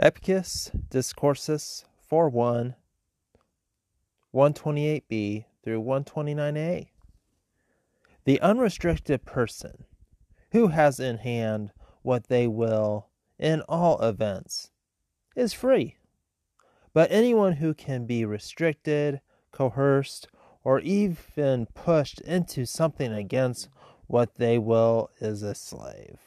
Epictetus Discourses 4 1, 128b through 129a. The unrestricted person who has in hand what they will in all events is free. But anyone who can be restricted, coerced, or even pushed into something against what they will is a slave.